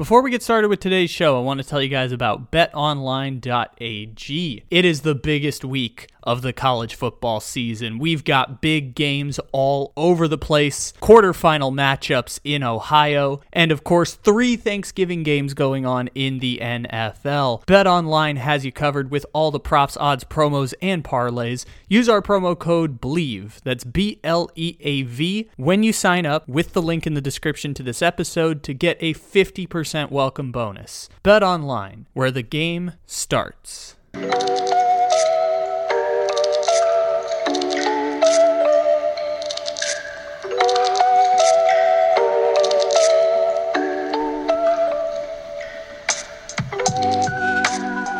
Before we get started with today's show, I want to tell you guys about betonline.ag. It is the biggest week of the college football season. We've got big games all over the place, quarterfinal matchups in Ohio, and of course, three Thanksgiving games going on in the NFL. BetOnline has you covered with all the props, odds, promos, and parlays. Use our promo code BLEAV, that's B L E A V, when you sign up with the link in the description to this episode to get a 50% welcome bonus. BetOnline, where the game starts.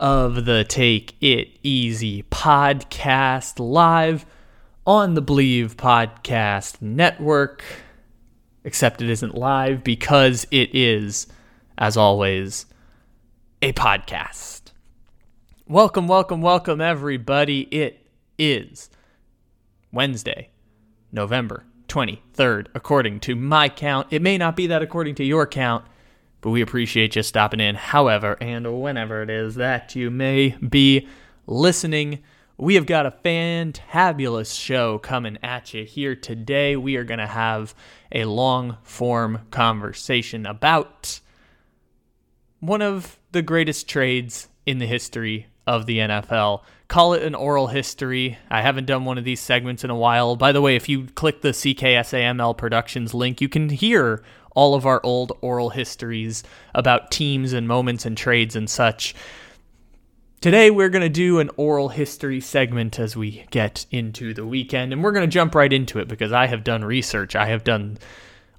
of the Take It Easy podcast live on the Bleav Podcast Network. Except it isn't live because it is, as always, a podcast. Welcome, welcome, welcome, everybody. It is Wednesday, November 23rd, according to my count. It may not be that according to your count, but we appreciate you stopping in, however and whenever it is that you may be listening. We have got a fantabulous show coming at you here today. We are going to have a long form conversation about one of the greatest trades in the history of the NFL. Call it an oral history. I haven't done one of these segments in a while. By the way, if you click the CKSAML Productions link, you can hear all of our old oral histories about teams and moments and trades and such. Today, we're going to do an oral history segment as we get into the weekend, and we're going to jump right into it because I have done research. I have done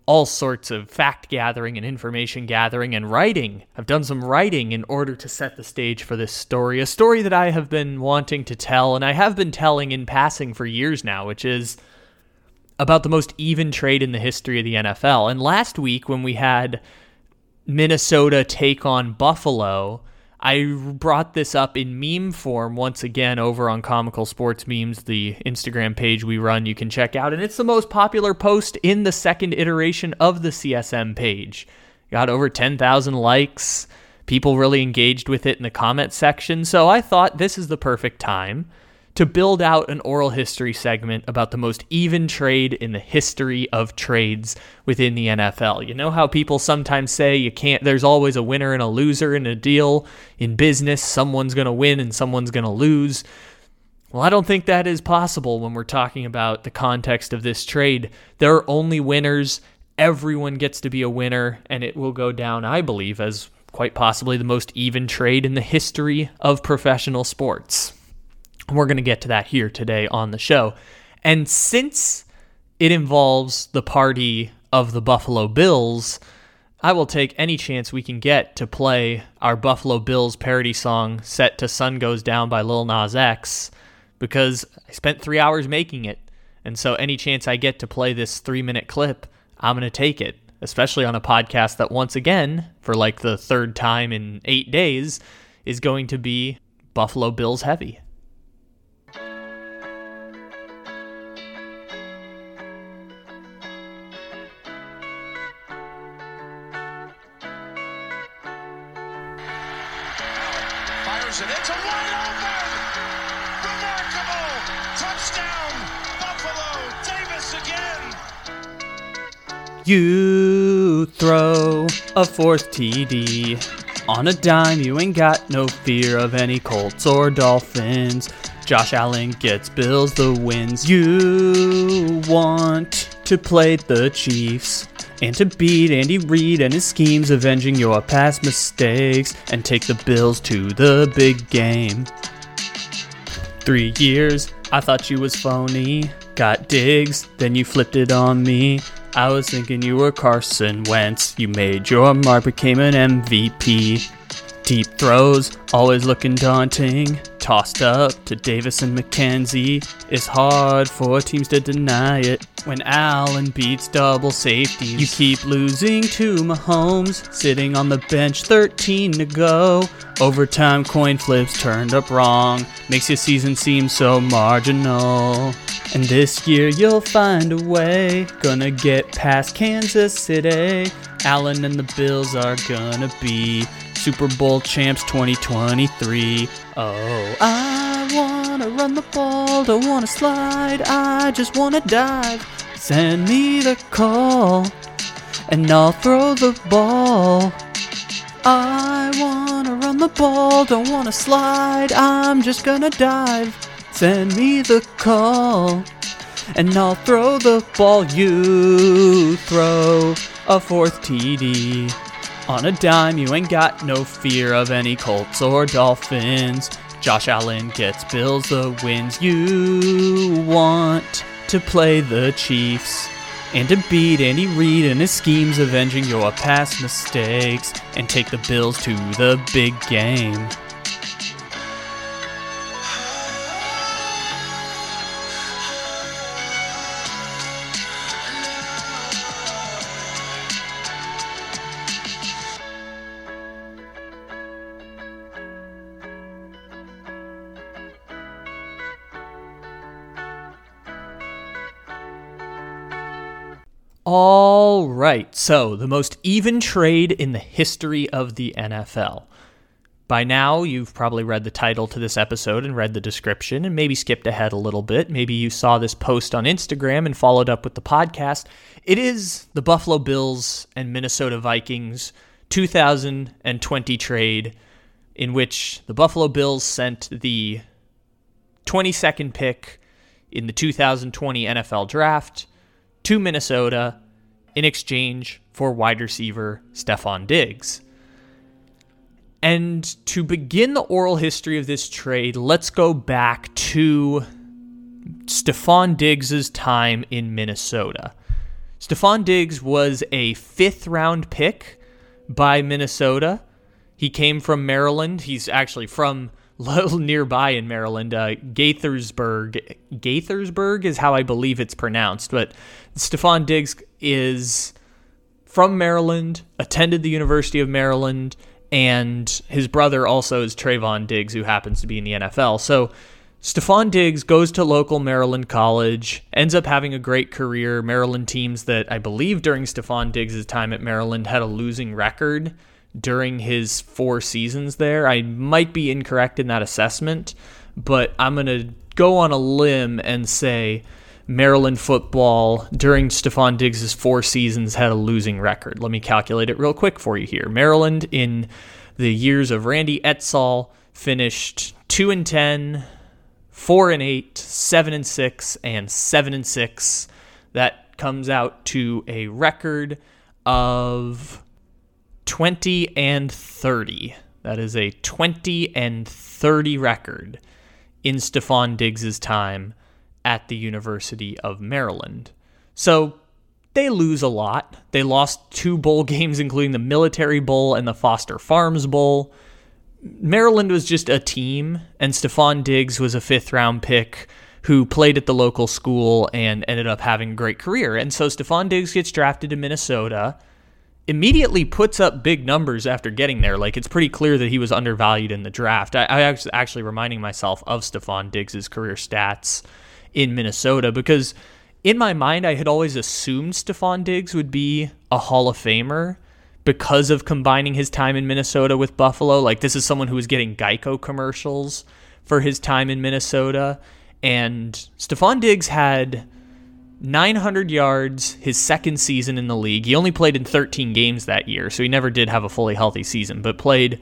all sorts of fact gathering and information gathering and writing. I've done some writing in order to set the stage for this story, a story that I have been wanting to tell, and I have been telling in passing for years now, which is about the most even trade in the history of the NFL. And last week, when we had Minnesota take on Buffalo, I brought this up in meme form once again over on Comical Sports Memes, the Instagram page we run. You can check out, and it's the most popular post in the second iteration of the CSM page. Got over 10,000 likes. People really engaged with it in the comment section. So I thought this is the perfect time to build out an oral history segment about the most even trade in the history of trades within the NFL. You know how people sometimes say you can't there's always a winner and a loser in a deal in business, someone's going to win and someone's going to lose. Well, I don't think that is possible when we're talking about the context of this trade. There are only winners. Everyone gets to be a winner and it will go down, I believe, as quite possibly the most even trade in the history of professional sports. We're going to get to that here today on the show. And since it involves the party of the Buffalo Bills, I will take any chance we can get to play our Buffalo Bills parody song set to Sun Goes Down by Lil Nas X because I spent three hours making it. And so any chance I get to play this three minute clip, I'm going to take it, especially on a podcast that, once again, for like the third time in eight days, is going to be Buffalo Bills heavy. It. It's a wide open. Remarkable touchdown, Buffalo. Davis again. You throw a fourth TD on a dime. You ain't got no fear of any Colts or Dolphins. Josh Allen gets Bills the wins. You want to play the Chiefs and to beat Andy Reid and his schemes, avenging your past mistakes and take the Bills to the big game. Three years, I thought you was phony. Got Diggs, then you flipped it on me. I was thinking you were Carson Wentz. You made your mark, became an MVP. Deep throws, always looking daunting. Tossed up to Davis and McKenzie. It's hard for teams to deny it. When Allen beats double safeties, you keep losing to Mahomes. Sitting on the bench, 13 to go. Overtime coin flips turned up wrong. Makes your season seem so marginal. And this year you'll find a way. Gonna get past Kansas City. Allen and the Bills are gonna be Super Bowl champs 2023. Oh, I wanna run the ball, don't wanna slide, I just wanna dive. Send me the call, and I'll throw the ball. I wanna run the ball, don't wanna slide, I'm just gonna dive. Send me the call, and I'll throw the ball. You throw a fourth TD. On a dime, you ain't got no fear of any Colts or Dolphins. Josh Allen gets Bills the wins. You want to play the Chiefs and to beat Andy Reid and his schemes, avenging your past mistakes and take the Bills to the big game. All right, so the most even trade in the history of the NFL. By now, you've probably read the title to this episode and read the description and maybe skipped ahead a little bit. Maybe you saw this post on Instagram and followed up with the podcast. It is the Buffalo Bills and Minnesota Vikings 2020 trade, in which the Buffalo Bills sent the 22nd pick in the 2020 NFL Draft to Minnesota in exchange for wide receiver Stefon Diggs. And to begin the oral history of this trade, let's go back to Stefon Diggs' time in Minnesota. Stefon Diggs was a fifth round pick by Minnesota. He came from Maryland. He's actually from nearby in Maryland, uh, Gaithersburg. Gaithersburg is how I believe it's pronounced, but Stefon Diggs is from Maryland, attended the University of Maryland, and his brother also is Trevon Diggs, who happens to be in the NFL. So Stefon Diggs goes to local Maryland college, ends up having a great career. Maryland teams that I believe during Stefon Diggs' time at Maryland had a losing record during his four seasons there. I might be incorrect in that assessment, but I'm going to go on a limb and say Maryland football during Stefon Diggs' four seasons had a losing record. Let me calculate it real quick for you here. Maryland in the years of Randy Edsall finished 2 and 10, 4 and 8, 7 and 6 and 7 and 6. That comes out to a record of 20 and 30. That is a 20 and 30 record in Stefon Diggs' time at the University of Maryland. So they lose a lot. They lost two bowl games, including the Military Bowl and the Foster Farms Bowl. Maryland was just a team, and Stefon Diggs was a fifth round pick who played at the local school and ended up having a great career. And so Stefon Diggs gets drafted to Minnesota, immediately puts up big numbers after getting there. Like it's pretty clear that he was undervalued in the draft. I, I was actually reminding myself of Stefon Diggs' career stats in Minnesota because in my mind, I had always assumed Stefon Diggs would be a Hall of Famer because of combining his time in Minnesota with Buffalo. Like, this is someone who was getting Geico commercials for his time in Minnesota. And Stefon Diggs had 900 yards his second season in the league. He only played in 13 games that year, so he never did have a fully healthy season, but played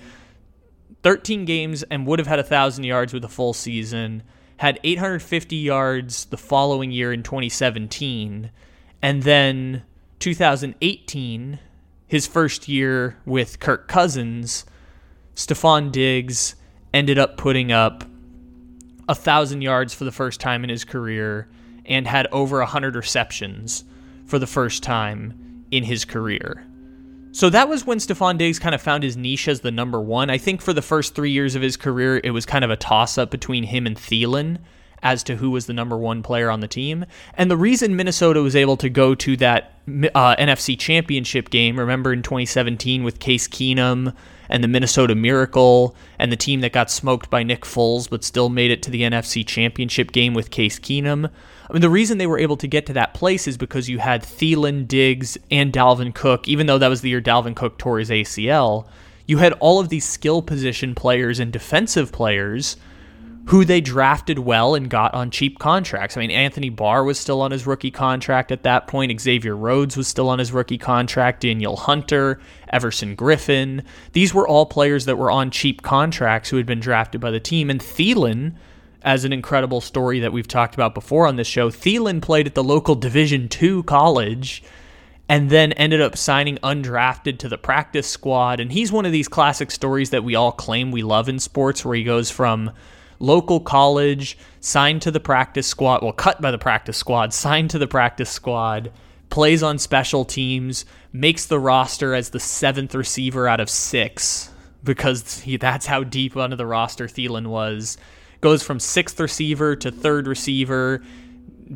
13 games and would have had 1,000 yards with a full season had 850 yards the following year in 2017, and then 2018, his first year with Kirk Cousins, Stefon Diggs ended up putting up a thousand yards for the first time in his career and had over a hundred receptions for the first time in his career. So that was when Stefon Diggs kind of found his niche as the number one. I think for the first three years of his career, it was kind of a toss up between him and Thielen as to who was the number one player on the team. And the reason Minnesota was able to go to that uh, NFC championship game, remember in 2017 with Case Keenum and the Minnesota Miracle and the team that got smoked by Nick Foles but still made it to the NFC championship game with Case Keenum. I mean, the reason they were able to get to that place is because you had Thielen, Diggs, and Dalvin Cook, even though that was the year Dalvin Cook tore his ACL. You had all of these skill position players and defensive players who they drafted well and got on cheap contracts. I mean, Anthony Barr was still on his rookie contract at that point. Xavier Rhodes was still on his rookie contract. Danielle Hunter, Everson Griffen. These were all players that were on cheap contracts who had been drafted by the team. And Thielen, as an incredible story that we've talked about before on this show, Thielen played at the local Division two college and then ended up signing undrafted to the practice squad. And he's one of these classic stories that we all claim we love in sports, where he goes from local college, signed to the practice squad, well, cut by the practice squad, signed to the practice squad, plays on special teams, makes the roster as the seventh receiver out of six because he, that's how deep under the roster Thielen was. Goes from sixth receiver to third receiver,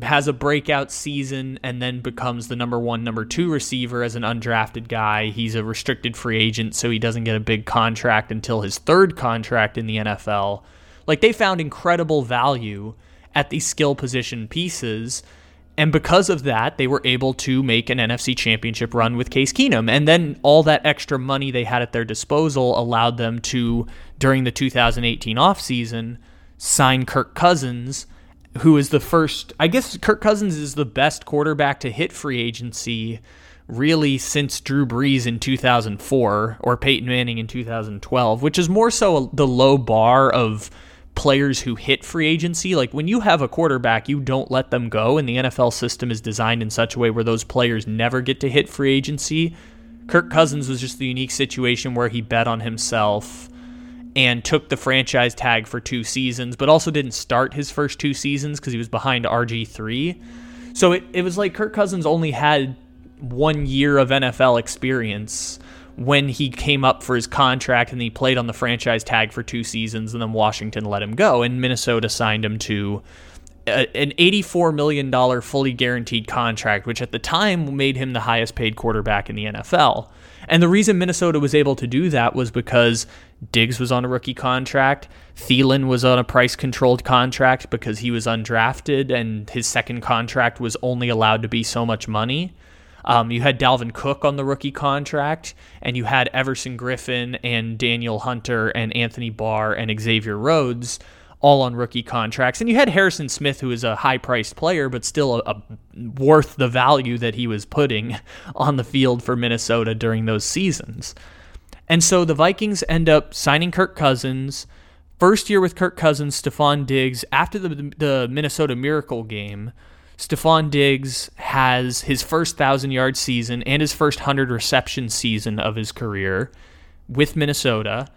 has a breakout season, and then becomes the number one, number two receiver as an undrafted guy. He's a restricted free agent, so he doesn't get a big contract until his third contract in the NFL. Like they found incredible value at these skill position pieces. And because of that, they were able to make an NFC championship run with Case Keenum. And then all that extra money they had at their disposal allowed them to, during the 2018 offseason, sign Kirk Cousins, who is the first, I guess Kirk Cousins is the best quarterback to hit free agency really since Drew Brees in 2004 or Peyton Manning in 2012, which is more so the low bar of players who hit free agency. Like when you have a quarterback, you don't let them go, and the NFL system is designed in such a way where those players never get to hit free agency. Kirk Cousins was just the unique situation where he bet on himself and took the franchise tag for two seasons, but also didn't start his first two seasons because he was behind RG3. So it, it was like Kirk Cousins only had one year of NFL experience when he came up for his contract and he played on the franchise tag for two seasons and then Washington let him go and Minnesota signed him to a, an $84 million fully guaranteed contract, which at the time made him the highest paid quarterback in the NFL. And the reason Minnesota was able to do that was because Diggs was on a rookie contract. Thielen was on a price controlled contract because he was undrafted and his second contract was only allowed to be so much money. Um, you had Dalvin Cook on the rookie contract, and you had Everson Griffen and Danielle Hunter and Anthony Barr and Xavier Rhodes all on rookie contracts. And you had Harrison Smith, who is a high priced player, but still a, a, worth the value that he was putting on the field for Minnesota during those seasons. And so the Vikings end up signing Kirk Cousins. First year with Kirk Cousins, Stefon Diggs, after the, the Minnesota Miracle game, Stefon Diggs has his first 1,000 yard season and his first 100 reception season of his career with Minnesota.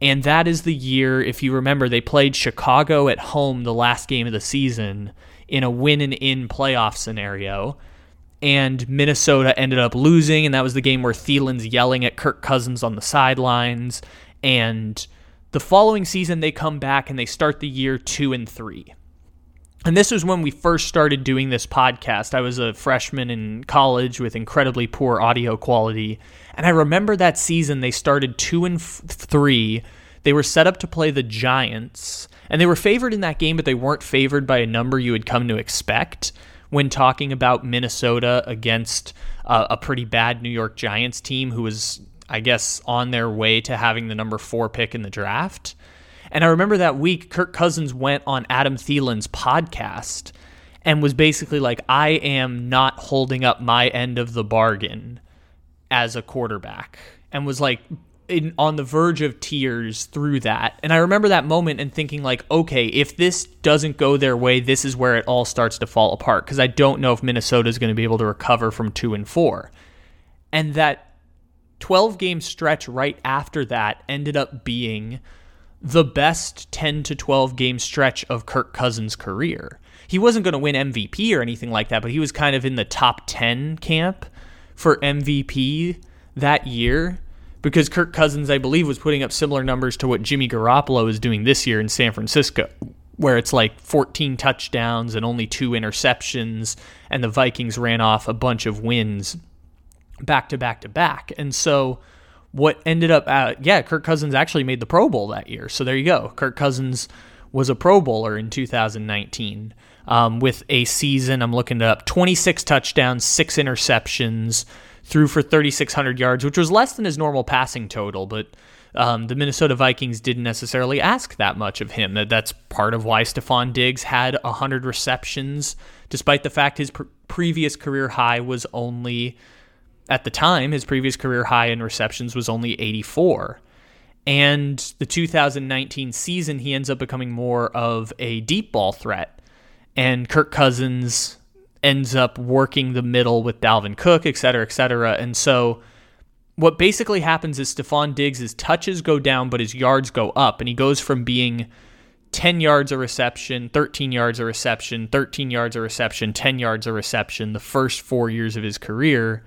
And that is the year, if you remember, they played Chicago at home the last game of the season in a win and in playoff scenario. And Minnesota ended up losing, and that was the game where Thielen's yelling at Kirk Cousins on the sidelines. And the following season, they come back and they start the year two and three. And this was when we first started doing this podcast. I was a freshman in college with incredibly poor audio quality. And I remember that season they started 2 and f- 3. They were set up to play the Giants. And they were favored in that game, but they weren't favored by a number you would come to expect when talking about Minnesota against uh, a pretty bad New York Giants team who was, I guess, on their way to having the number four pick in the draft. And I remember that week, Kirk Cousins went on Adam Thielen's podcast and was basically like, I am not holding up my end of the bargain as a quarterback, and was like, in, on the verge of tears through that. And I remember that moment and thinking like, okay, if this doesn't go their way, this is where it all starts to fall apart because I don't know if Minnesota is going to be able to recover from 2 and 4. And that 12 game stretch right after that ended up being the best 10 to 12 game stretch of Kirk Cousins' career. He wasn't going to win MVP or anything like that, but he was kind of in the top 10 camp for MVP that year because Kirk Cousins, I believe, was putting up similar numbers to what Jimmy Garoppolo is doing this year in San Francisco, where it's like 14 touchdowns and only two interceptions, and the Vikings ran off a bunch of wins back to back to back. And so what ended up, uh, yeah, Kirk Cousins actually made the Pro Bowl that year. So there you go. Kirk Cousins was a Pro Bowler in 2019 um, with a season. I'm looking up 26 touchdowns, six interceptions, threw for 3,600 yards, which was less than his normal passing total, but. Um, the Minnesota Vikings didn't necessarily ask that much of him. That's part of why Stefon Diggs had 100 receptions, despite the fact his pr- previous career high was only, at the time, his previous career high in receptions was only 84. And the 2019 season, he ends up becoming more of a deep ball threat. And Kirk Cousins ends up working the middle with Dalvin Cook, et cetera, et cetera. And so what basically happens is Stefon Diggs' touches go down, but his yards go up. And he goes from being 10 yards a reception, 13 yards a reception, 13 yards a reception, 10 yards a reception the first four years of his career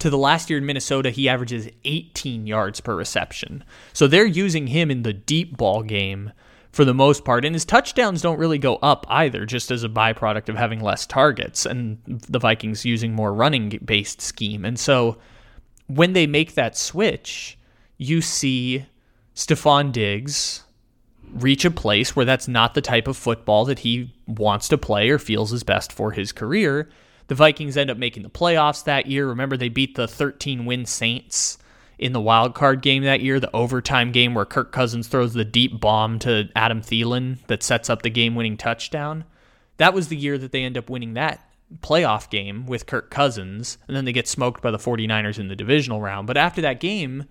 to the last year in Minnesota, he averages 18 yards per reception. So they're using him in the deep ball game for the most part. And his touchdowns don't really go up either, just as a byproduct of having less targets and the Vikings using more running based scheme. And so when they make that switch, you see Stefon Diggs reach a place where that's not the type of football that he wants to play or feels is best for his career. The Vikings end up making the playoffs that year. Remember, they beat the 13 win Saints in the wild card game that year, the overtime game where Kirk Cousins throws the deep bomb to Adam Thielen that sets up the game winning touchdown. That was the year that they end up winning that playoff game with Kirk Cousins, and then they get smoked by the 49ers in the divisional round. But after that game,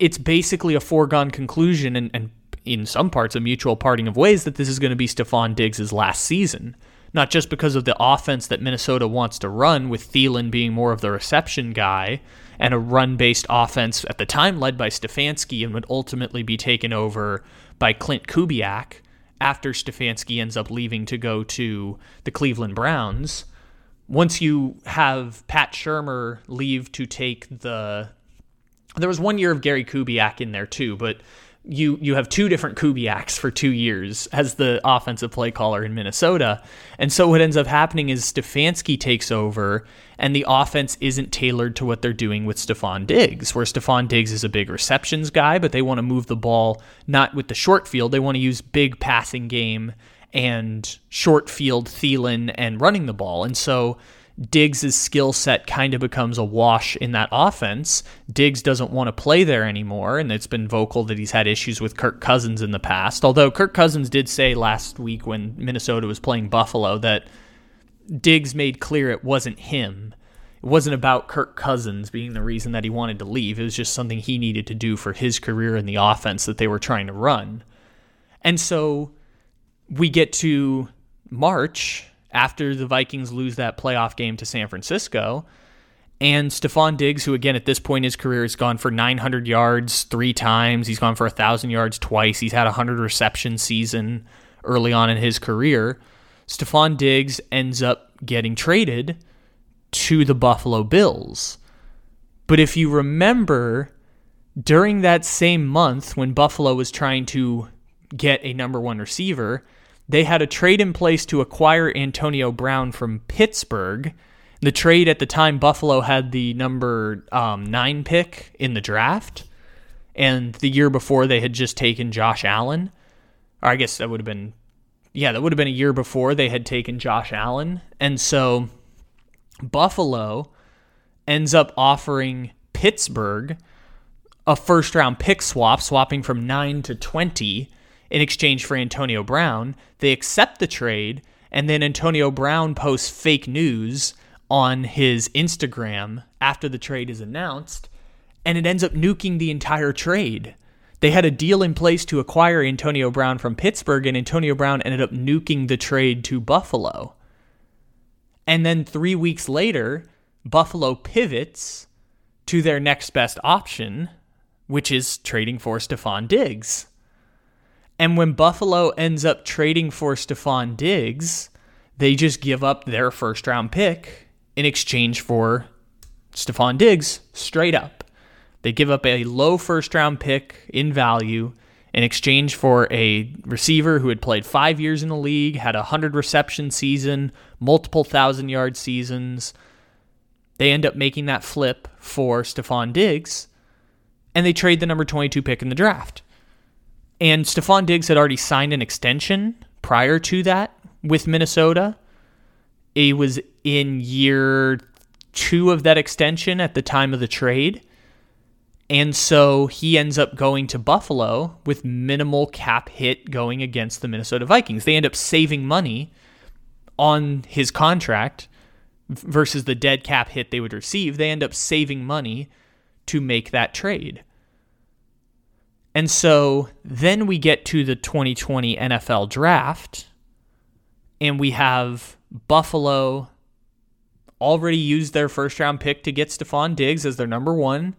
it's basically a foregone conclusion and, and in some parts a mutual parting of ways that this is going to be Stefon Diggs' last season not just because of the offense that Minnesota wants to run, with Thielen being more of the reception guy, and a run based offense at the time led by Stefanski and would ultimately be taken over by Klint Kubiak after Stefanski ends up leaving to go to the Cleveland Browns. Once you have Pat Shurmur leave to take the. There was one year of Gary Kubiak in there too, but you you have two different Kubiaks for two years as the offensive play caller in Minnesota. And so what ends up happening is Stefanski takes over and the offense isn't tailored to what they're doing with Stefon Diggs, where Stefon Diggs is a big receptions guy, but they want to move the ball not with the short field. They want to use big passing game and short field Thielen and running the ball. And so Diggs' skill set kind of becomes a wash in that offense. Diggs doesn't want to play there anymore, and it's been vocal that he's had issues with Kirk Cousins in the past. Although Kirk Cousins did say last week when Minnesota was playing Buffalo that Diggs made clear it wasn't him. It wasn't about Kirk Cousins being the reason that he wanted to leave. It was just something he needed to do for his career in the offense that they were trying to run. And so we get to March after the Vikings lose that playoff game to San Francisco. And Stefon Diggs, who again at this point in his career has gone for 900 yards three times, he's gone for 1,000 yards twice, he's had a 100 reception season early on in his career. Stefon Diggs ends up getting traded to the Buffalo Bills. But if you remember, during that same month when Buffalo was trying to get a number one receiver, they had a trade in place to acquire Antonio Brown from Pittsburgh. The trade at the time, Buffalo had the number um, nine pick in the draft. And the year before, they had just taken Josh Allen. Or I guess that would have been, yeah, that would have been a year before they had taken Josh Allen. And so Buffalo ends up offering Pittsburgh a first round pick swap, swapping from 9 to 20 in exchange for Antonio Brown. They accept the trade, and then Antonio Brown posts fake news on his Instagram after the trade is announced, and it ends up nuking the entire trade. They had a deal in place to acquire Antonio Brown from Pittsburgh, and Antonio Brown ended up nuking the trade to Buffalo. And then three weeks later, Buffalo pivots to their next best option, which is trading for Stefon Diggs. And when Buffalo ends up trading for Stefon Diggs, they just give up their first round pick in exchange for Stefon Diggs straight up. They give up a low first round pick in value in exchange for a receiver who had played five years in the league, had a 100 reception season, multiple thousand yard seasons. They end up making that flip for Stefon Diggs, and they trade the number 22 pick in the draft. And Stefon Diggs had already signed an extension prior to that with Minnesota. He was in year two of that extension at the time of the trade. And so he ends up going to Buffalo with minimal cap hit going against the Minnesota Vikings. They end up saving money on his contract versus the dead cap hit they would receive. They end up saving money to make that trade. And so then we get to the 2020 NFL draft, and we have Buffalo already used their first round pick to get Stefon Diggs as their number one.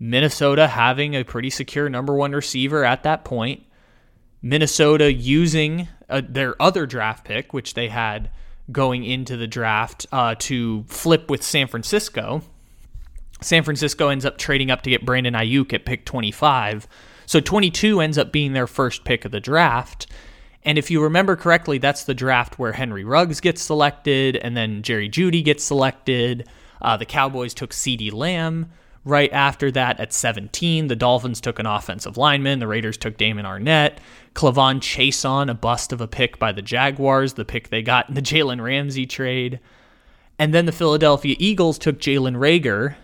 Minnesota having a pretty secure number one receiver at that point. Minnesota using uh, their other draft pick, which they had going into the draft, uh, to flip with San Francisco. San Francisco ends up trading up to get Brandon Aiyuk at pick 25. So 22 ends up being their first pick of the draft. And if you remember correctly, that's the draft where Henry Ruggs gets selected and then Jerry Jeudy gets selected. Uh, the Cowboys took CeeDee Lamb. Right after that, at 17, the Dolphins took an offensive lineman. The Raiders took Damon Arnette. K'Lavon Chaisson, a bust of a pick by the Jaguars, the pick they got in the Jalen Ramsey trade. And then the Philadelphia Eagles took Jalen Reagor,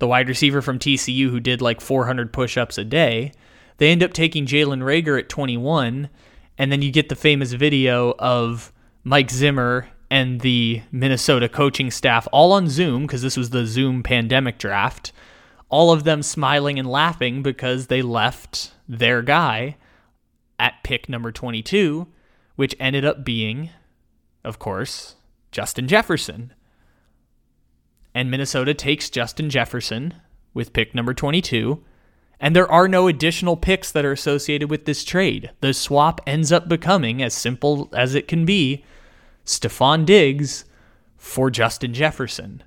the wide receiver from TCU who did like 400 push ups a day. They end up taking Jalen Reagor at 21. And then you get the famous video of Mike Zimmer and the Minnesota coaching staff all on Zoom because this was the Zoom pandemic draft all of them smiling and laughing because they left their guy at pick number 22, which ended up being, of course, Justin Jefferson. And Minnesota takes Justin Jefferson with pick number 22. And there are no additional picks that are associated with this trade. The swap ends up becoming, as simple as it can be, Stefon Diggs for Justin Jefferson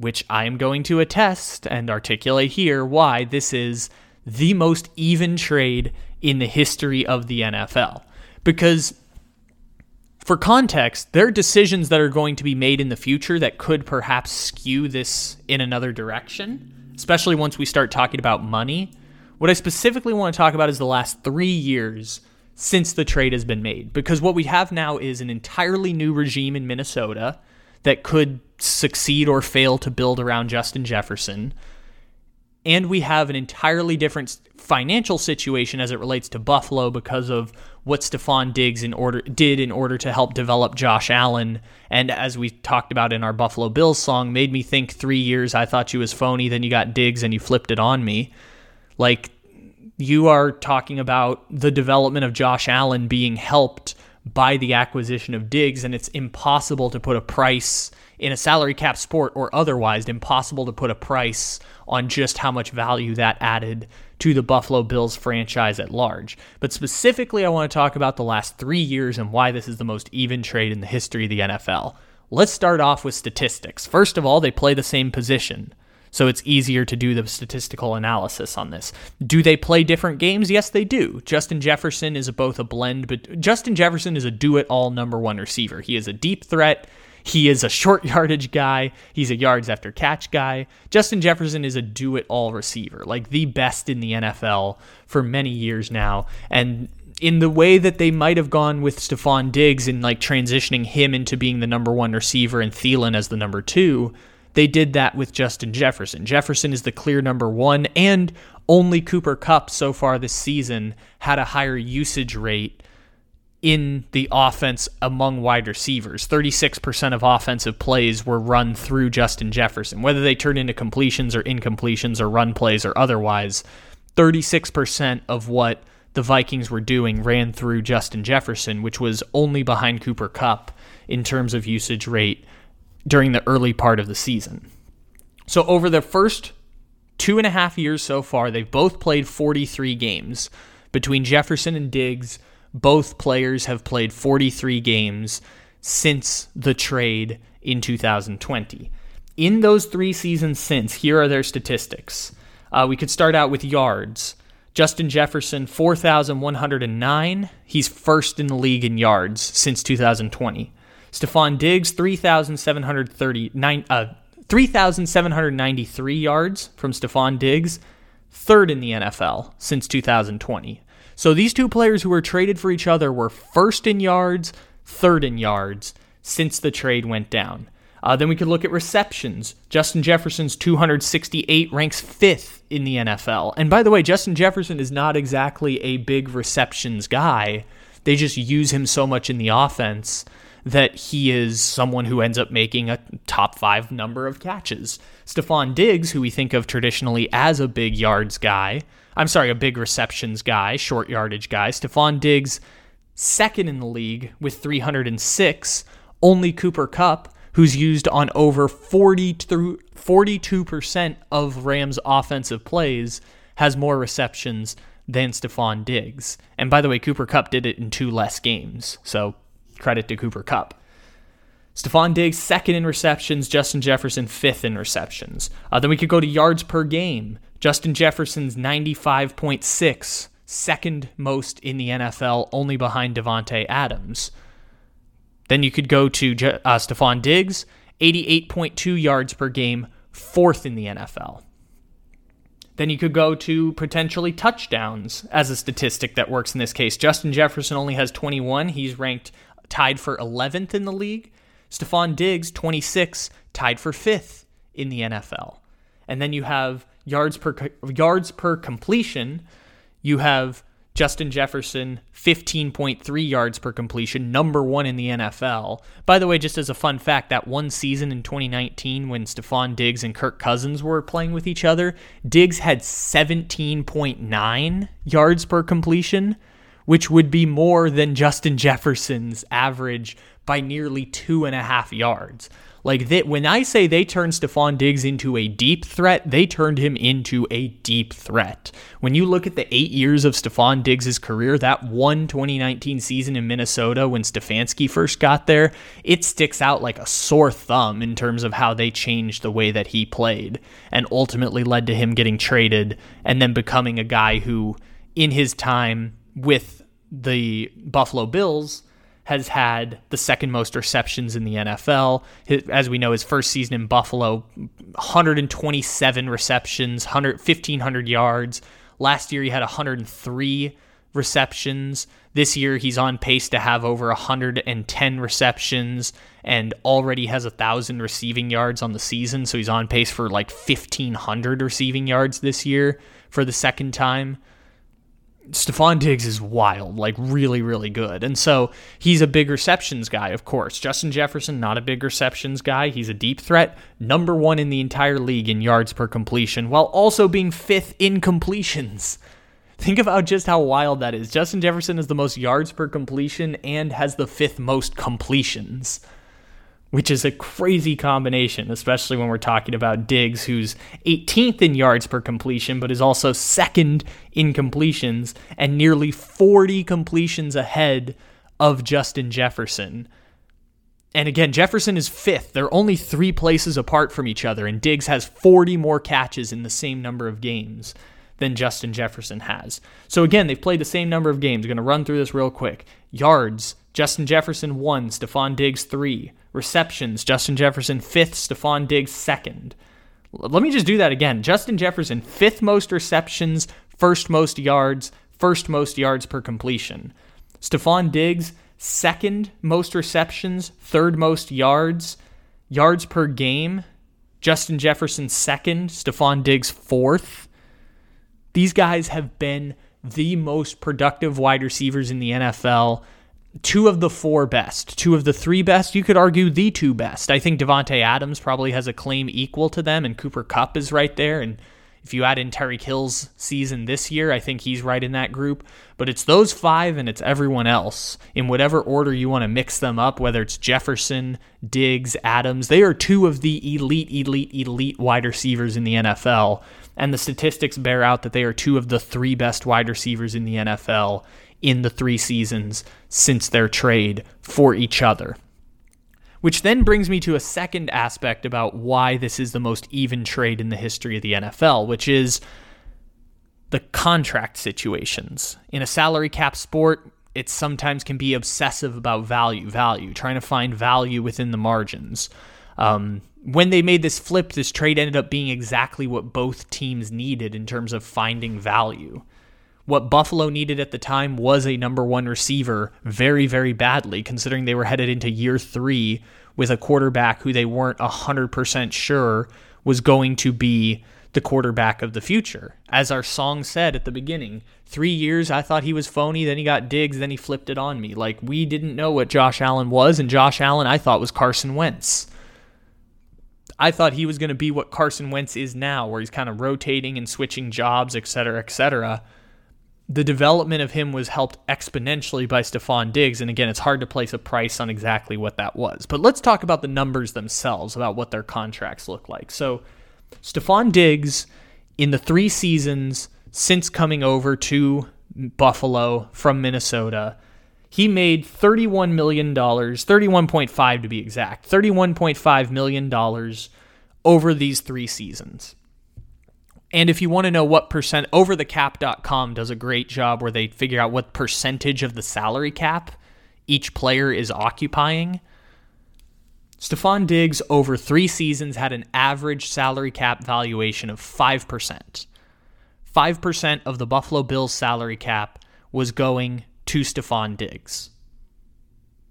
which I am going to attest and articulate here why this is the most even trade in the history of the NFL. Because, for context, there are decisions that are going to be made in the future that could perhaps skew this in another direction, especially once we start talking about money. What I specifically want to talk about is the last three years since the trade has been made, because what we have now is an entirely new regime in Minnesota that could succeed or fail to build around Justin Jefferson. And we have an entirely different financial situation as it relates to Buffalo because of what Stefon Diggs in order did in order to help develop Josh Allen. And as we talked about in our Buffalo Bills song, made me think three years I thought you was phony, then you got Diggs and you flipped it on me. Like you are talking about the development of Josh Allen being helped by the acquisition of Diggs, and it's impossible to put a price in a salary cap sport or otherwise, impossible to put a price on just how much value that added to the Buffalo Bills franchise at large. But specifically, I want to talk about the last three years and why this is the most even trade in the history of the NFL. Let's start off with statistics. First of all, they play the same position. So it's easier to do the statistical analysis on this. Do they play different games? Yes, they do. Justin Jefferson is both a blend, but Justin Jefferson is a do it all number one receiver. He is a deep threat. He is a short yardage guy. He's a yards after catch guy. Justin Jefferson is a do it all receiver, like the best in the NFL for many years now. And in the way that they might have gone with Stefon Diggs in like transitioning him into being the number one receiver and Thielen as the number two, they did that with Justin Jefferson. Jefferson is the clear number one, and only Cooper Kupp so far this season had a higher usage rate in the offense among wide receivers. 36% of offensive plays were run through Justin Jefferson, whether they turn into completions or incompletions or run plays or otherwise. 36% of what the Vikings were doing ran through Justin Jefferson, which was only behind Cooper Kupp in terms of usage rate during the early part of the season. So, over the first two and a half years so far, they've both played 43 games. Between Jefferson and Diggs, both players have played 43 games since the trade in 2020. In those three seasons since, here are their statistics. Uh, we could start out with yards. Justin Jefferson, 4,109. He's first in the league in yards since 2020. Stefon Diggs, 3,739, uh, 3,793 yards from Stefon Diggs, third in the NFL since 2020. So these two players who were traded for each other were first in yards, third in yards since the trade went down. Uh, then we could look at receptions. Justin Jefferson's 268 ranks fifth in the NFL. And by the way, Justin Jefferson is not exactly a big receptions guy. They just use him so much in the offense that he is someone who ends up making a top five number of catches. Stefon Diggs, who we think of traditionally as a big yards guy, I'm sorry, a big receptions guy, short yardage guy. Stefon Diggs, second in the league with 306. Only Cooper Kupp, who's used on over 40 through 42% of Rams offensive plays, has more receptions than Stefon Diggs. And by the way, Cooper Kupp did it in two less games. So credit to Cooper Kupp. Stefon Diggs second in receptions, Justin Jefferson fifth in receptions. Uh, then we could go to yards per game. Justin Jefferson's 95.6, second most in the NFL, only behind Davante Adams. Then you could go to uh, Stefon Diggs, 88.2 yards per game, fourth in the NFL. Then you could go to potentially touchdowns as a statistic that works in this case. Justin Jefferson only has 21. He's ranked tied for 11th in the league. Stefon Diggs, 26, tied for 5th in the NFL. And then you have yards per yards per completion. You have Justin Jefferson, 15.3 yards per completion, number one in the NFL. By the way, just as a fun fact, that one season in 2019 when Stefon Diggs and Kirk Cousins were playing with each other, Diggs had 17.9 yards per completion, which would be more than Justin Jefferson's average by nearly two and a half yards. Like that, when I say they turned Stefon Diggs into a deep threat, they turned him into a deep threat. When you look at the eight years of Stefon Diggs' career, that one 2019 season in Minnesota when Stefanski first got there, it sticks out like a sore thumb in terms of how they changed the way that he played and ultimately led to him getting traded and then becoming a guy who, in his time with the Buffalo Bills, has had the second most receptions in the NFL. As we know, his first season in Buffalo, 127 receptions, 100, 1,500 yards. Last year, he had 103 receptions. This year, he's on pace to have over 110 receptions and already has a thousand receiving yards on the season. So he's on pace for like 1,500 receiving yards this year for the second time. Stefon Diggs is wild, like really, really good. And so he's a big receptions guy, of course. Justin Jefferson, not a big receptions guy. He's a deep threat, number one in the entire league in yards per completion, while also being fifth in completions. Think about just how wild that is. Justin Jefferson is the most yards per completion and has the fifth most completions which is a crazy combination, especially when we're talking about Diggs, who's 18th in yards per completion, but is also second in completions and nearly 40 completions ahead of Justin Jefferson. And again, Jefferson is fifth. They're only three places apart from each other, and Diggs has 40 more catches in the same number of games than Justin Jefferson has. So again, they've played the same number of games. I'm going to run through this real quick. Yards, Justin Jefferson 1, Stefon Diggs 3. Receptions, Justin Jefferson 5th, Stefon Diggs 2nd. Let me just do that again. Justin Jefferson, 5th most receptions, first most yards, first most yards per completion. Stefon Diggs, second most receptions, third most yards, yards per game. Justin Jefferson, second. Stefon Diggs, fourth. These guys have been the most productive wide receivers in the NFL two of the four best, two of the three best. You could argue the two best. I think Davante Adams probably has a claim equal to them, and Cooper Kupp is right there. And if you add in Tyreek Hill's season this year, I think he's right in that group. But it's those five and it's everyone else in whatever order you want to mix them up, whether it's Jefferson, Diggs, Adams. They are two of the elite, elite, elite wide receivers in the NFL. And the statistics bear out that they are two of the three best wide receivers in the NFL in the three seasons since their trade for each other. Which then brings me to a second aspect about why this is the most even trade in the history of the NFL, which is the contract situations. In a salary cap sport, it sometimes can be obsessive about value, value, trying to find value within the margins. Um, when they made this flip, this trade ended up being exactly what both teams needed in terms of finding value. What Buffalo needed at the time was a number one receiver very, very badly, considering they were headed into year three with a quarterback who they weren't 100% sure was going to be the quarterback of the future. As our song said at the beginning, three years I thought he was phony, then he got Diggs, then he flipped it on me. Like, we didn't know what Josh Allen was, and Josh Allen I thought was Carson Wentz. I thought he was going to be what Carson Wentz is now, where he's kind of rotating and switching jobs, et cetera, et cetera. The development of him was helped exponentially by Stefon Diggs. And again, it's hard to place a price on exactly what that was. But let's talk about the numbers themselves, about what their contracts look like. So, Stefon Diggs, in the three seasons since coming over to Buffalo from Minnesota, he made $31 million, 31.5 to be exact, $31.5 million over these three seasons. And if you want to know what percent, overthecap.com does a great job where they figure out what percentage of the salary cap each player is occupying. Stefon Diggs over three seasons had an average salary cap valuation of 5%. 5% of the Buffalo Bills salary cap was going to Stefon Diggs.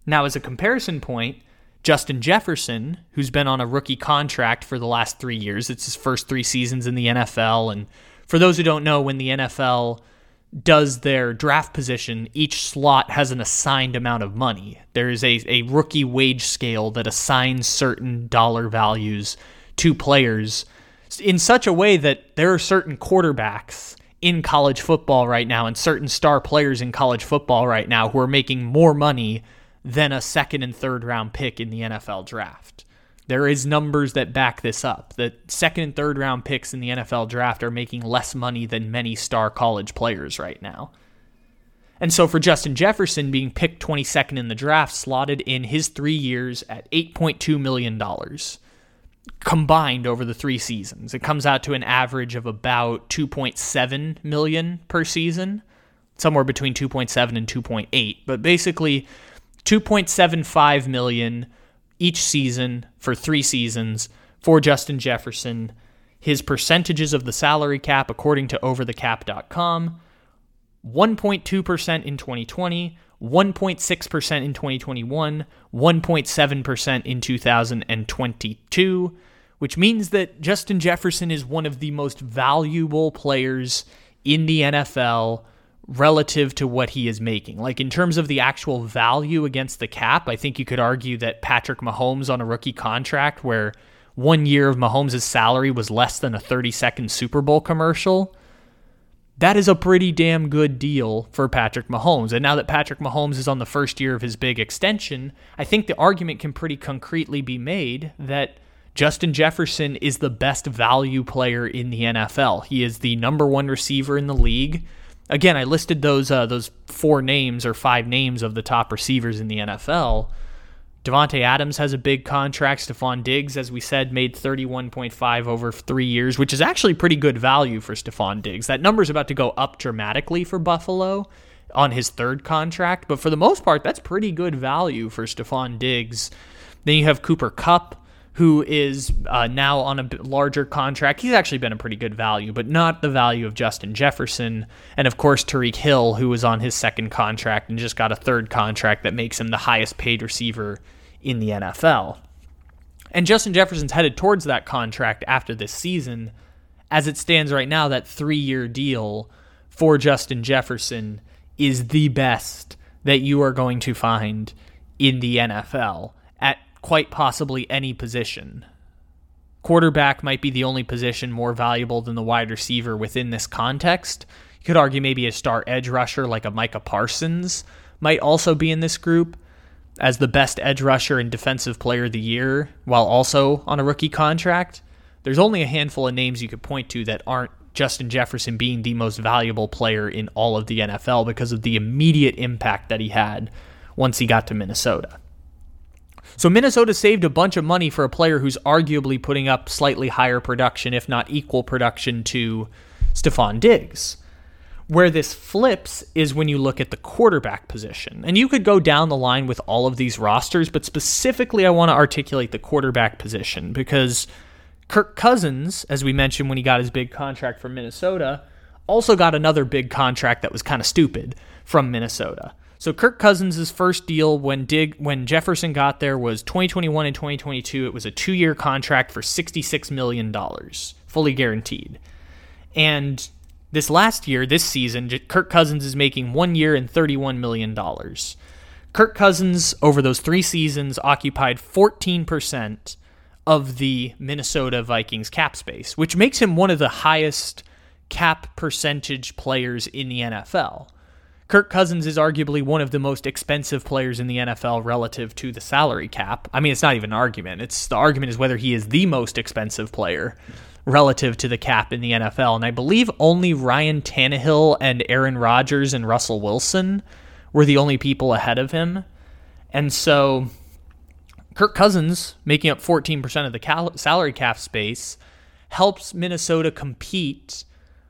Now, as a comparison point, Justin Jefferson, who's been on a rookie contract for the last three years, it's his first three seasons in the NFL. And for those who don't know, when the NFL does their draft position, each slot has an assigned amount of money. There is a, a rookie wage scale that assigns certain dollar values to players in such a way that there are certain quarterbacks in college football right now and certain star players in college football right now who are making more money than a second and third round pick in the NFL draft. There is numbers that back this up. The second and third round picks in the NFL draft are making less money than many star college players right now. And so for Justin Jefferson being picked 22nd in the draft, slotted in his 3 years at 8.2 million dollars combined over the 3 seasons. It comes out to an average of about 2.7 million per season, somewhere between 2.7 and 2.8, but basically 2.75 million each season for three seasons for Justin Jefferson. His percentages of the salary cap, according to overthecap.com, 1.2% in 2020, 1.6% in 2021, 1.7% in 2022, which means that Justin Jefferson is one of the most valuable players in the NFL relative to what he is making. Like in terms of the actual value against the cap, I think you could argue that Patrick Mahomes on a rookie contract where one year of Mahomes' salary was less than a 30 second Super Bowl commercial. That is a pretty damn good deal for Patrick Mahomes. And now that Patrick Mahomes is on the first year of his big extension, I think the argument can pretty concretely be made that Justin Jefferson is the best value player in the NFL. He is the number one receiver in the league again, I listed those uh, those four names or five names of the top receivers in the NFL. Davante Adams has a big contract. Stefon Diggs, as we said, made 31.5 over three years, which is actually pretty good value for Stefon Diggs. That number is about to go up dramatically for Buffalo on his third contract, but for the most part, that's pretty good value for Stefon Diggs. Then you have Cooper Kupp, who is uh, now on a larger contract. He's actually been a pretty good value, but not the value of Justin Jefferson. And of course, Tyreek Hill, who was on his second contract and just got a third contract that makes him the highest paid receiver in the NFL. And Justin Jefferson's headed towards that contract after this season. As it stands right now, that three year deal for Justin Jefferson is the best that you are going to find in the NFL quite possibly any position. Quarterback might be the only position more valuable than the wide receiver within this context. You could argue maybe a star edge rusher like a Micah Parsons might also be in this group as the best edge rusher and defensive player of the year while also on a rookie contract. There's only a handful of names you could point to that aren't Justin Jefferson being the most valuable player in all of the NFL because of the immediate impact that he had once he got to Minnesota. So Minnesota saved a bunch of money for a player who's arguably putting up slightly higher production, if not equal production, to Stefon Diggs. Where this flips is when you look at the quarterback position. And you could go down the line with all of these rosters, but specifically, I want to articulate the quarterback position because Kirk Cousins, as we mentioned when he got his big contract from Minnesota, also got another big contract that was kind of stupid from Minnesota. So Kirk Cousins' first deal when Dig when Jefferson got there was 2021 and 2022. It was a two-year contract for 66 million dollars, fully guaranteed. And this last year, this season, Kirk Cousins is making one year and 31 million dollars. Kirk Cousins over those three seasons occupied 14% of the Minnesota Vikings cap space, which makes him one of the highest cap percentage players in the NFL. Kirk Cousins is arguably one of the most expensive players in the NFL relative to the salary cap. I mean, it's not even an argument. It's the argument is whether he is the most expensive player relative to the cap in the NFL. And I believe only Ryan Tannehill and Aaron Rodgers and Russell Wilson were the only people ahead of him. And so Kirk Cousins making up 14% of the cal- salary cap space helps Minnesota compete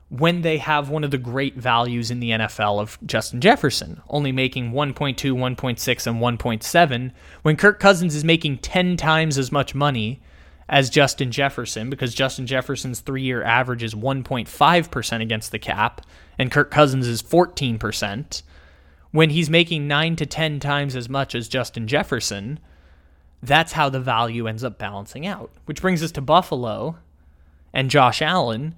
when they have one of the great values in the NFL of Justin Jefferson, only making 1.2, 1.6, and 1.7, when Kirk Cousins is making 10 times as much money as Justin Jefferson, because Justin Jefferson's three year average is 1.5% against the cap, and Kirk Cousins is 14%. When he's making 9 to 10 times as much as Justin Jefferson, that's how the value ends up balancing out. Which brings us to Buffalo and Josh Allen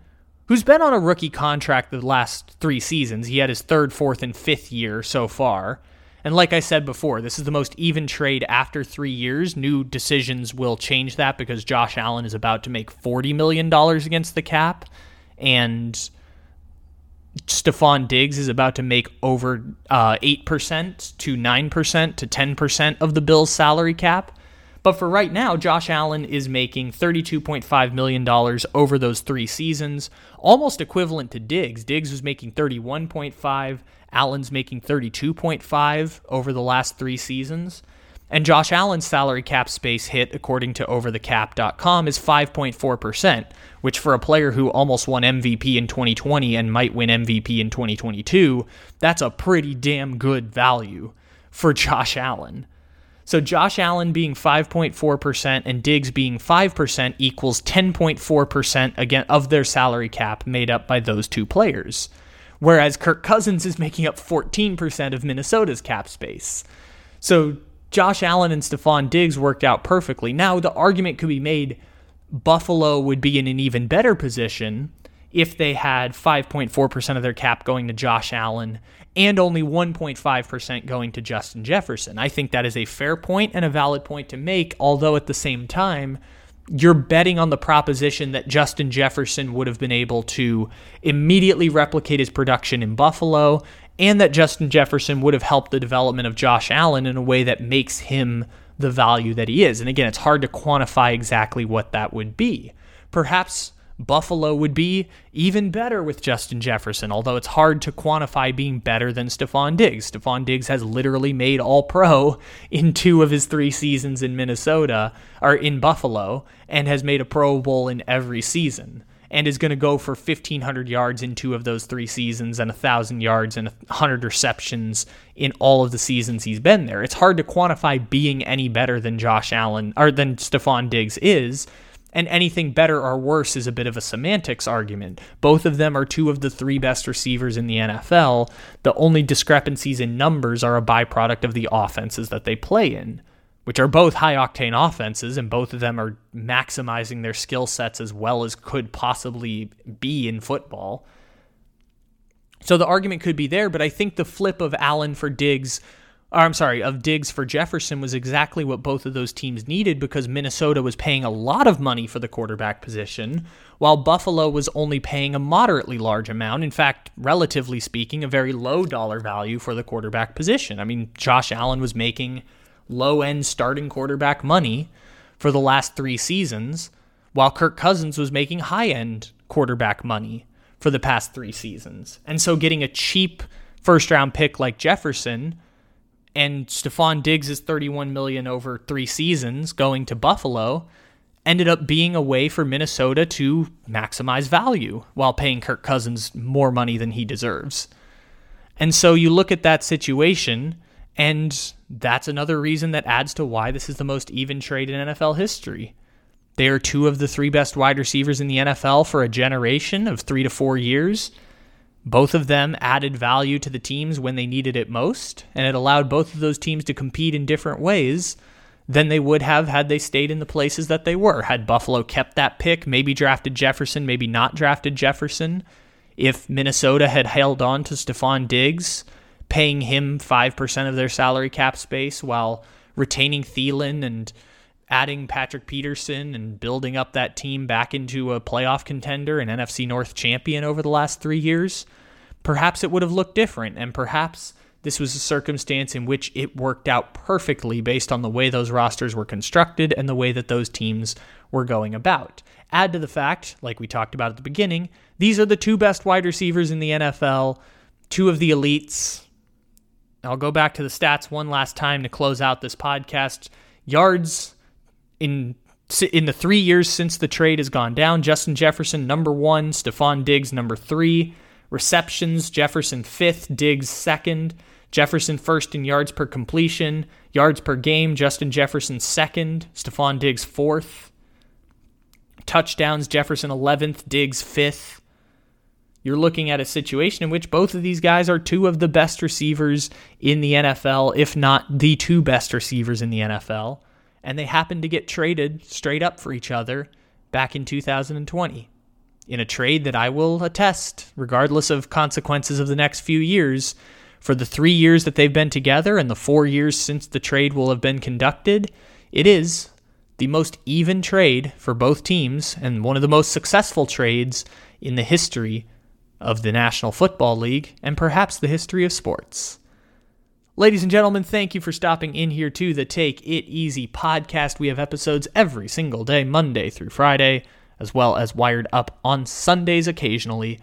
who's been on a rookie contract the last three seasons. He had his third, fourth, and fifth year so far. And like I said before, this is the most even trade after three years. New decisions will change that because Josh Allen is about to make $40 million against the cap. And Stefon Diggs is about to make over uh, 8% to 9% to 10% of the Bills' salary cap. But for right now, Josh Allen is making $32.5 million over those three seasons, almost equivalent to Diggs. Diggs was making 31.5, Allen's making 32.5 over the last three seasons. And Josh Allen's salary cap space hit, according to overthecap.com, is 5.4%, which for a player who almost won MVP in 2020 and might win MVP in 2022, that's a pretty damn good value for Josh Allen. So Josh Allen being 5.4% and Diggs being 5% equals 10.4% again of their salary cap made up by those two players. Whereas Kirk Cousins is making up 14% of Minnesota's cap space. So Josh Allen and Stefon Diggs worked out perfectly. Now the argument could be made Buffalo would be in an even better position if they had 5.4% of their cap going to Josh Allen and only 1.5% going to Justin Jefferson. I think that is a fair point and a valid point to make, although at the same time, you're betting on the proposition that Justin Jefferson would have been able to immediately replicate his production in Buffalo and that Justin Jefferson would have helped the development of Josh Allen in a way that makes him the value that he is. And again, it's hard to quantify exactly what that would be. Perhaps Buffalo would be even better with Justin Jefferson, although it's hard to quantify being better than Stefon Diggs. Stefon Diggs has literally made all pro in two of his three seasons in Minnesota or in Buffalo and has made a Pro Bowl in every season and is going to go for 1,500 yards in two of those three seasons and 1,000 yards and 100 receptions in all of the seasons he's been there. It's hard to quantify being any better than Josh Allen or than Stefon Diggs is and anything better or worse is a bit of a semantics argument. Both of them are two of the three best receivers in the NFL. The only discrepancies in numbers are a byproduct of the offenses that they play in, which are both high octane offenses, and both of them are maximizing their skill sets as well as could possibly be in football. So the argument could be there, but I think the flip of Allen for Diggs or I'm sorry, of Diggs for Jefferson was exactly what both of those teams needed because Minnesota was paying a lot of money for the quarterback position, while Buffalo was only paying a moderately large amount. In fact, relatively speaking, a very low dollar value for the quarterback position. I mean, Josh Allen was making low end starting quarterback money for the last three seasons, while Kirk Cousins was making high end quarterback money for the past three seasons. And so getting a cheap first round pick like Jefferson and Stefon Diggs is 31 million over 3 seasons going to Buffalo ended up being a way for Minnesota to maximize value while paying Kirk Cousins more money than he deserves. And so you look at that situation and that's another reason that adds to why this is the most even trade in NFL history. They are two of the three best wide receivers in the NFL for a generation of 3 to 4 years. Both of them added value to the teams when they needed it most, and it allowed both of those teams to compete in different ways than they would have had they stayed in the places that they were. Had Buffalo kept that pick, maybe drafted Jefferson, maybe not drafted Jefferson. If Minnesota had held on to Stefon Diggs, paying him 5% of their salary cap space while retaining Thielen and adding Patrick Peterson and building up that team back into a playoff contender and NFC North champion over the last three years, perhaps it would have looked different. And perhaps this was a circumstance in which it worked out perfectly based on the way those rosters were constructed and the way that those teams were going about. Add to the fact, like we talked about at the beginning, these are the two best wide receivers in the NFL, two of the elites. I'll go back to the stats one last time to close out this podcast. Yards in in the three years since the trade has gone down, Justin Jefferson number one, Stefon Diggs number three, receptions Jefferson fifth, Diggs second, Jefferson first in yards per completion, yards per game Justin Jefferson second, Stefon Diggs fourth, touchdowns Jefferson eleventh, Diggs fifth. You're looking at a situation in which both of these guys are two of the best receivers in the NFL, if not the two best receivers in the NFL and they happened to get traded straight up for each other back in 2020 in a trade that I will attest, regardless of consequences of the next few years, for the three years that they've been together and the four years since the trade will have been conducted, it is the most even trade for both teams and one of the most successful trades in the history of the National Football League and perhaps the history of sports. Ladies and gentlemen, thank you for stopping in here to the Take It Easy podcast. We have episodes every single day, Monday through Friday, as well as wired up on Sundays occasionally.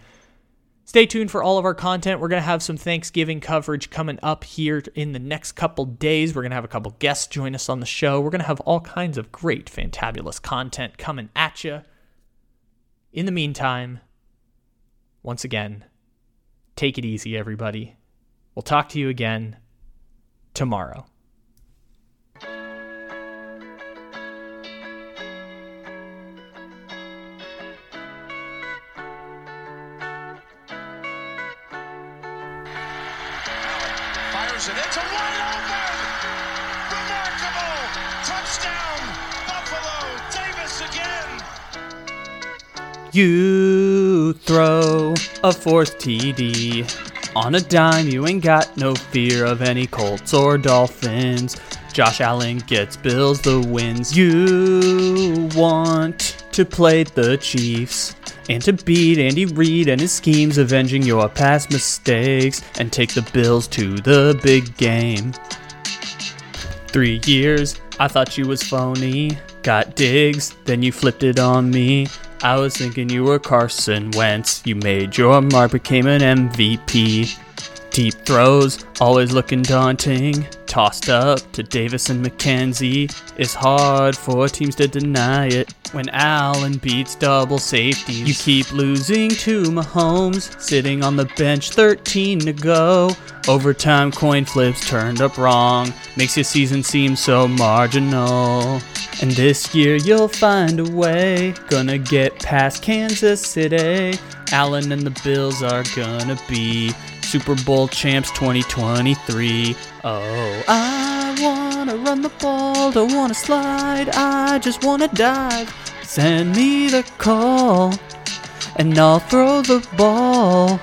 Stay tuned for all of our content. We're going to have some Thanksgiving coverage coming up here in the next couple days. We're going to have a couple guests join us on the show. We're going to have all kinds of great, fantabulous content coming at you. In the meantime, once again, take it easy, everybody. We'll talk to you again tomorrow. Fires it wide open. Remarkable touchdown, Buffalo. Davis again. You throw a fourth TD. On a dime, you ain't got no fear of any Colts or Dolphins. Josh Allen gets Bills the wins. You want to play the Chiefs and to beat Andy Reid and his schemes, avenging your past mistakes and take the Bills to the big game. Three years, I thought you was phony. Got Diggs, then you flipped it on me. I was thinking you were Carson Wentz. You made your mark, became an MVP. Deep throws, always looking daunting. Tossed up to Davis and McKenzie. It's hard for teams to deny it. When Allen beats double safeties, you keep losing to Mahomes. Sitting on the bench, 13 to go. Overtime coin flips turned up wrong. Makes your season seem so marginal. And this year you'll find a way. Gonna get past Kansas City. Allen and the Bills are gonna be Super Bowl champs 2023. Oh, I wanna run the ball, don't wanna slide, I just wanna dive. Send me the call, and I'll throw the ball.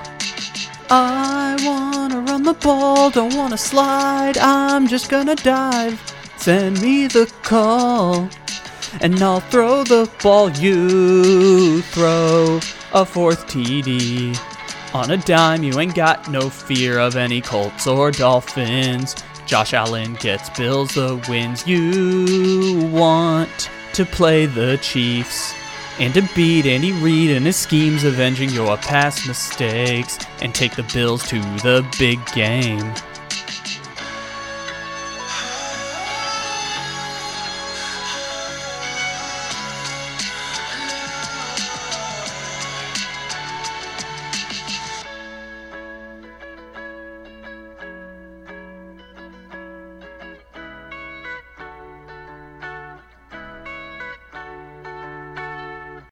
I wanna run the ball, don't wanna slide, I'm just gonna dive. Send me the call, and I'll throw the ball. You throw a fourth TD. On a dime, you ain't got no fear of any Colts or Dolphins. Josh Allen gets Bills the wins. You want to play the Chiefs and to beat Andy Reid and his schemes, avenging your past mistakes and take the Bills to the big game.